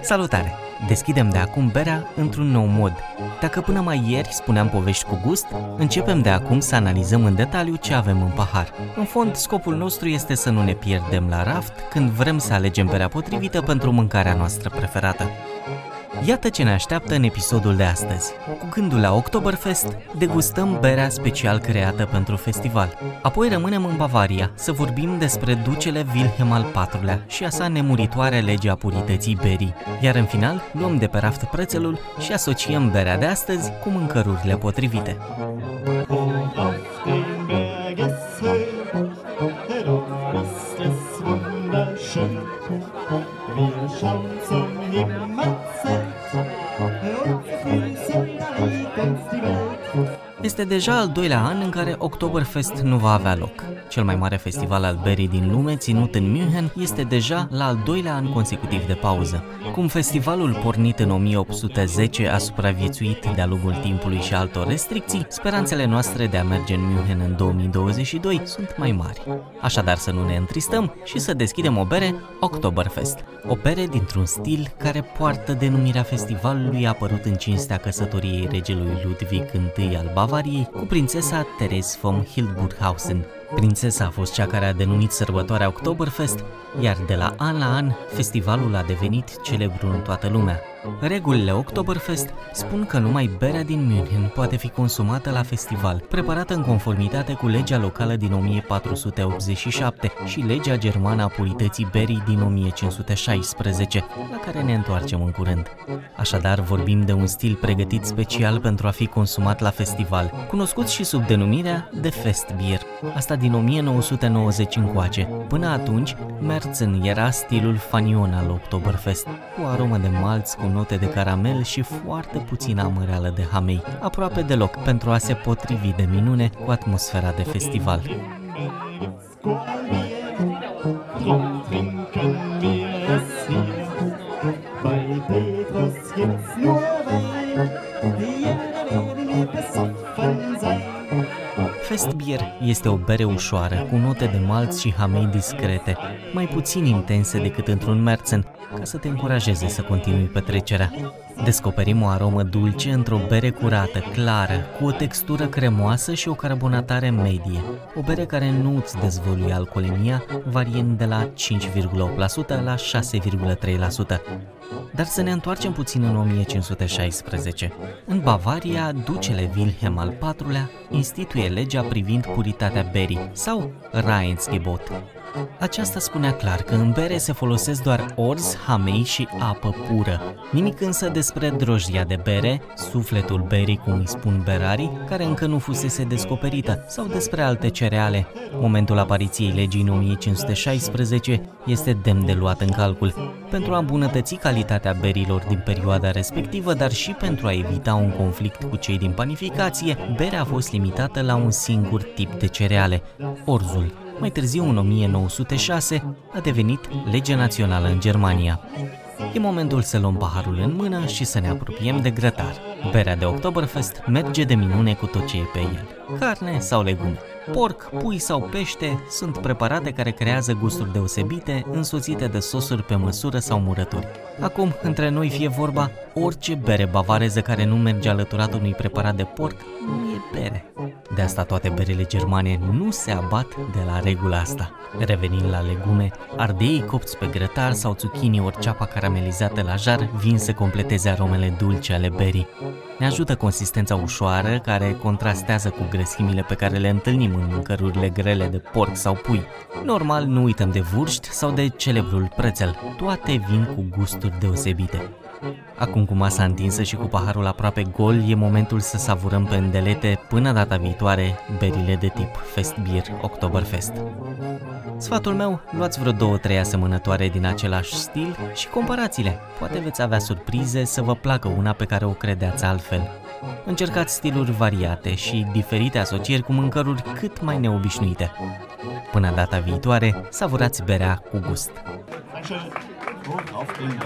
Salutare! Deschidem de acum berea într-un nou mod. Dacă până mai ieri spuneam povești cu gust, începem de acum să analizăm în detaliu ce avem în pahar. În fond, scopul nostru este să nu ne pierdem la raft când vrem să alegem berea potrivită pentru mâncarea noastră preferată. Iată ce ne așteaptă în episodul de astăzi. Cu gândul la Oktoberfest, degustăm berea special creată pentru festival. Apoi rămânem în Bavaria să vorbim despre ducele Wilhelm al IV-lea și a sa nemuritoare lege a purității berii. Iar în final, luăm de pe raft prețelul și asociem berea de astăzi cu mâncărurile potrivite. Wir 어. Este deja al doilea an în care Oktoberfest nu va avea loc. Cel mai mare festival al berii din lume, ținut în München, este deja la al doilea an consecutiv de pauză. Cum festivalul pornit în 1810 a supraviețuit de-a lungul timpului și altor restricții, speranțele noastre de a merge în München în 2022 sunt mai mari. Așadar să nu ne întristăm și să deschidem o bere Oktoberfest. O bere dintr-un stil care poartă denumirea festivalului apărut în cinstea căsătoriei regelui Ludwig I al Bavariei cu prințesa Therese von Hildburghausen. Prințesa a fost cea care a denumit sărbătoarea Oktoberfest, iar de la an la an, festivalul a devenit celebru în toată lumea. Regulile Oktoberfest spun că numai berea din München poate fi consumată la festival, preparată în conformitate cu legea locală din 1487 și legea germană a purității berii din 1516, la care ne întoarcem în curând. Așadar, vorbim de un stil pregătit special pentru a fi consumat la festival, cunoscut și sub denumirea de Festbier, asta din 1990 încoace. Până atunci, Merzen era stilul fanion al Oktoberfest, cu aromă de malț, cu note de caramel și foarte puțină amăreală de hamei, aproape deloc, pentru a se potrivi de minune cu atmosfera de festival. Festbier este o bere ușoară, cu note de malț și hamei discrete, mai puțin intense decât într-un Merzen, ca să te încurajeze să continui petrecerea. Descoperim o aromă dulce într-o bere curată, clară, cu o textură cremoasă și o carbonatare medie. O bere care nu îți dezvăluie alcoolemia, variind de la 5,8% la 6,3%. Dar să ne întoarcem puțin în 1516. În Bavaria, ducele Wilhelm al IV-lea instituie legea privind puritatea berii, sau Rheinsgebot, aceasta spunea clar că în bere se folosesc doar orz, hamei și apă pură. Nimic însă despre drojdia de bere, sufletul berii cum îi spun berarii, care încă nu fusese descoperită, sau despre alte cereale. Momentul apariției legii în 1516 este demn de luat în calcul, pentru a îmbunătăți calitatea berilor din perioada respectivă, dar și pentru a evita un conflict cu cei din panificație, berea a fost limitată la un singur tip de cereale, orzul. Mai târziu, în 1906, a devenit lege națională în Germania. E momentul să luăm paharul în mână și să ne apropiem de grătar. Berea de Oktoberfest merge de minune cu tot ce e pe el. Carne sau legume. Porc, pui sau pește sunt preparate care creează gusturi deosebite, însoțite de sosuri pe măsură sau murături. Acum, între noi fie vorba, orice bere bavareză care nu merge alăturat unui preparat de porc nu e bere. De asta toate berele germane nu se abat de la regula asta. Revenind la legume, ardeii copți pe grătar sau zucchini ori ceapa caramelizată la jar vin să completeze aromele dulce ale berii. Ne ajută consistența ușoară care contrastează cu grăsimile pe care le întâlnim în mâncărurile grele de porc sau pui. Normal nu uităm de vurști sau de celebrul prețel, toate vin cu gusturi deosebite. Acum cu masa întinsă și cu paharul aproape gol, e momentul să savurăm pe îndelete până data viitoare berile de tip Fest Beer Oktoberfest. Sfatul meu, luați vreo două, trei asemănătoare din același stil și comparați-le. Poate veți avea surprize să vă placă una pe care o credeați altfel. Încercați stiluri variate și diferite asocieri cu mâncăruri cât mai neobișnuite. Până data viitoare, savurați berea cu gust. Danke. auf den